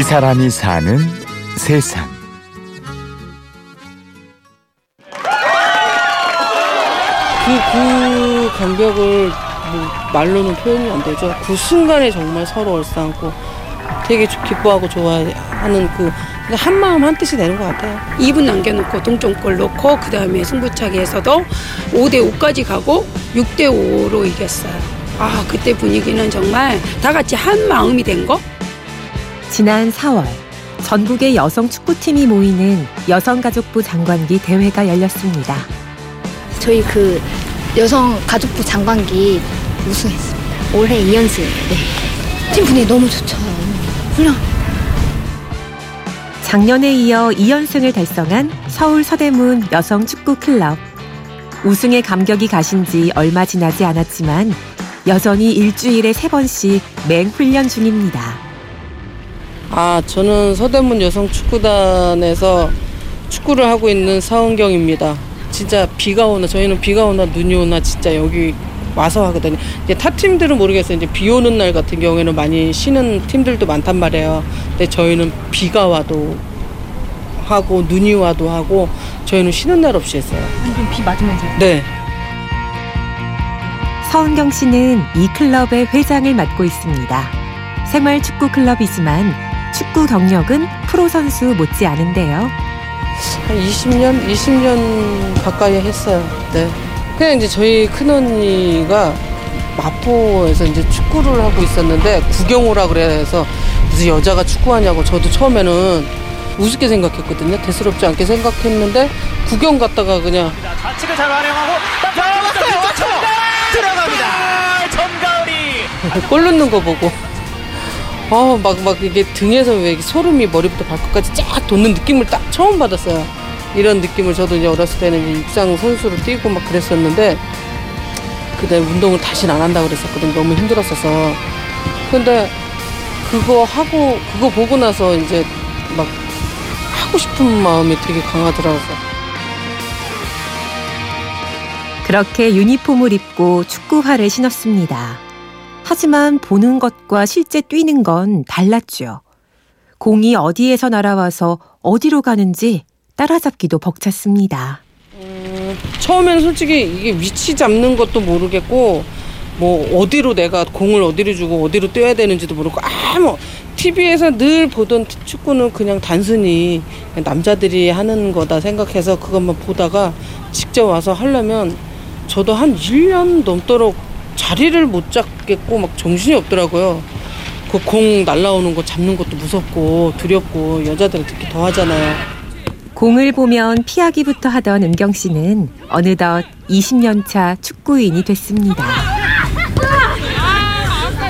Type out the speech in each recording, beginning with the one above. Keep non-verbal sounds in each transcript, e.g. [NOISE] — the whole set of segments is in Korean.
이 사람이 사는 세상. 그, 그 간격을 뭐 말로는 표현이 안 되죠. 그 순간에 정말 서로 얼싸안고 되게 조- 기뻐하고 좋아하는 그, 그 한 마음 한 뜻이 되는 것 같아요. 2분 남겨놓고 동점골 넣고 그 다음에 승부차기에서도 5대 5까지 가고 6대 5로 이겼어요. 아 그때 분위기는 정말 다 같이 한 마음이 된 거? 지난 4월 전국의 여성 축구팀이 모이는 여성가족부 장관기 대회가 열렸습니다. 저희 그 여성 가족부 장관기 우승했습니다. 올해 2연승. 네. 팀 분위기 너무 좋죠. 훌륭. 작년에 이어 2연승을 달성한 서울 서대문 여성 축구 클럽. 우승의 감격이 가신 지 얼마 지나지 않았지만 여전히 일주일에 세번씩 맹 훈련 중입니다. 아, 저는 서대문 여성 축구단에서 축구를 하고 있는 사은경입니다. 진짜 비가 오나 저희는 비가 오나 눈이 오나 진짜 여기 와서 하거든요. 이제 타 팀들은 모르겠어요. 이제 비 오는 날 같은 경우에는 많이 쉬는 팀들도 많단 말이에요. 근데 저희는 비가 와도 하고 눈이 와도 하고 저희는 쉬는 날 없이 했어요. 비 맞으면서. 네. 서은경 씨는 이 클럽의 회장을 맡고 있습니다. 생활 축구 클럽이지만 축구 경력은 프로 선수 못지 않은데요. 한 20년, 20년 가까이 했어요. 네. 그냥 이제 저희 큰 언니가 마포에서 이제 축구를 하고 있었는데 구경 오라 그래서 무슨 여자가 축구하냐고 저도 처음에는 우습게 생각했거든요. 대수롭지 않게 생각했는데 구경 갔다가 그냥 좌측을 잘 활용하고 들어갔어요. 들어갑니다. 정가을이 골 넣는 거 보고 어, 막, 막 이게 등에서 왜 소름이 머리부터 발끝까지 쫙 돋는 느낌을 딱 처음 받았어요. 이런 느낌을 저도 이제 어렸을 때는 이제 육상 선수로 뛰고 막 그랬었는데, 그때 운동을 다시는 안 한다고 그랬었거든요. 너무 힘들었어서. 근데 그거 하고, 그거 보고 나서 이제 막 하고 싶은 마음이 되게 강하더라고요. 그렇게 유니폼을 입고 축구화를 신었습니다. 하지만 보는 것과 실제 뛰는 건 달랐죠. 공이 어디에서 날아와서 어디로 가는지 따라잡기도 벅찼습니다. 음, 처음에는 솔직히 이게 위치 잡는 것도 모르겠고 뭐 어디로 내가 공을 어디로 주고 어디로 뛰어야 되는지도 모르고 아무 TV에서 늘 보던 축구는 그냥 단순히 남자들이 하는 거다 생각해서 그것만 보다가 직접 와서 하려면 저도 한 1년 넘도록 자리를 못 잡겠고 막 정신이 없더라고요. 그 공 날라오는 거 잡는 것도 무섭고 두렵고 여자들은 특히 더 하잖아요. 공을 보면 피하기부터 하던 은경 씨는 어느덧 20년 차 축구인이 됐습니다.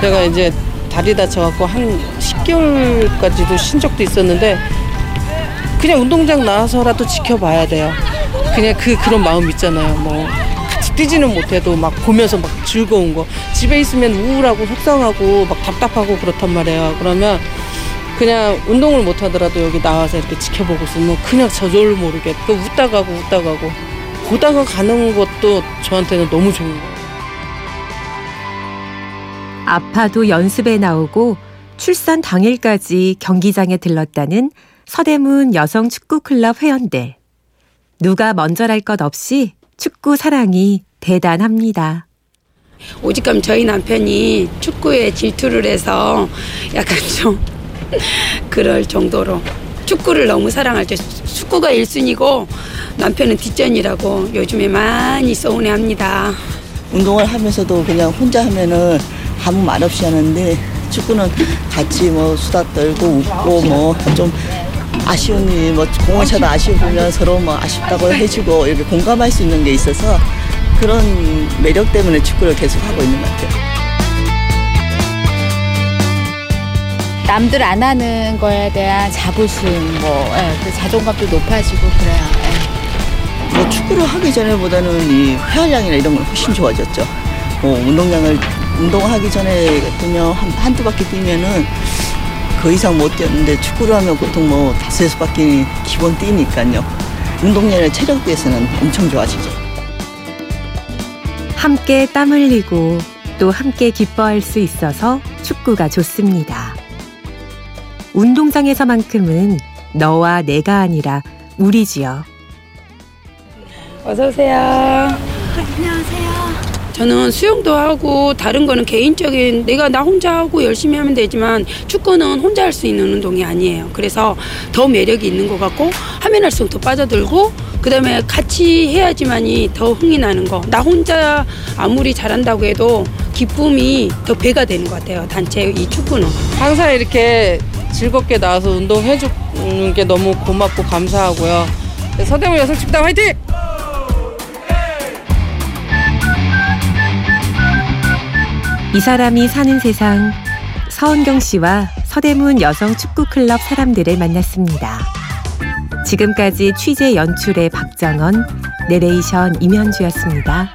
제가 이제 다리 다쳐갖고 한 10개월까지도 쉰 적도 있었는데 그냥 운동장 나와서라도 지켜봐야 돼요. 그냥 그 그런 마음 있잖아요. 뭐 뛰지는 못해도 막 보면서 막 즐거운 거. 집에 있으면 우울하고 속상하고 막 답답하고 그렇단 말이에요. 그러면 그냥 운동을 못 하더라도 여기 나와서 이렇게 지켜보고 있으면 그냥 저절로 모르게 또 웃다 가고 웃다 가고 보다가 가는 것도 저한테는 너무 좋은 거예요. 아파도 연습에 나오고 출산 당일까지 경기장에 들렀다는 서대문 여성 축구 클럽 회원들. 누가 먼저랄 것 없이 축구 사랑이 대단합니다. 오직감 저희 남편이 축구에 질투를 해서 약간 좀 [LAUGHS] 그럴 정도로 축구를 너무 사랑할 때 축구가 1순위고 남편은 뒷전이라고 요즘에 많이 서운해합니다. 운동을 하면서도 그냥 혼자 하면은 아무 말 없이 하는데 축구는 같이 뭐 수다 떨고 웃고 뭐 좀 아쉬운 일, 뭐 공을 차도 아쉬우면 서로 뭐 아쉽다고 해주고 이렇게 공감할 수 있는 게 있어서 그런 매력 때문에 축구를 계속 하고 있는 것 같아요. 남들 안 하는 거에 대한 자부심, 뭐, 예, 그 자존감도 높아지고 그래요. 예. 뭐 축구를 하기 전에보다는 이 회활량이나 이런 건 훨씬 좋아졌죠. 뭐 운동량을 운동하기 전에 같으면 한, 한두 바퀴 뛰면은 그 이상 못 뛰었는데 축구를 하면 보통 뭐 다섯 여섯 바퀴 기본 뛰니까요. 운동량의 체력 비해서는 엄청 좋아지죠. 함께 땀 흘리고 또 함께 기뻐할 수 있어서 축구가 좋습니다. 운동장에서만큼은 너와 내가 아니라 우리지요. 어서 오세요. 안녕하세요. 저는 수영도 하고 다른 거는 개인적인 내가 나 혼자 하고 열심히 하면 되지만 축구는 혼자 할 수 있는 운동이 아니에요. 그래서 더 매력이 있는 것 같고 하면 할수록 더 빠져들고 그다음에 같이 해야지만이 더 흥이 나는 거. 나 혼자 아무리 잘한다고 해도 기쁨이 더 배가 되는 것 같아요. 단체 이 축구는. 항상 이렇게 즐겁게 나와서 운동해주는 게 너무 고맙고 감사하고요. 네, 서대문 여성축당 화이팅! 이 사람이 사는 세상 서은경 씨와 서대문 여성 축구 클럽 사람들을 만났습니다. 지금까지 취재 연출의 박정원, 내레이션 임현주였습니다.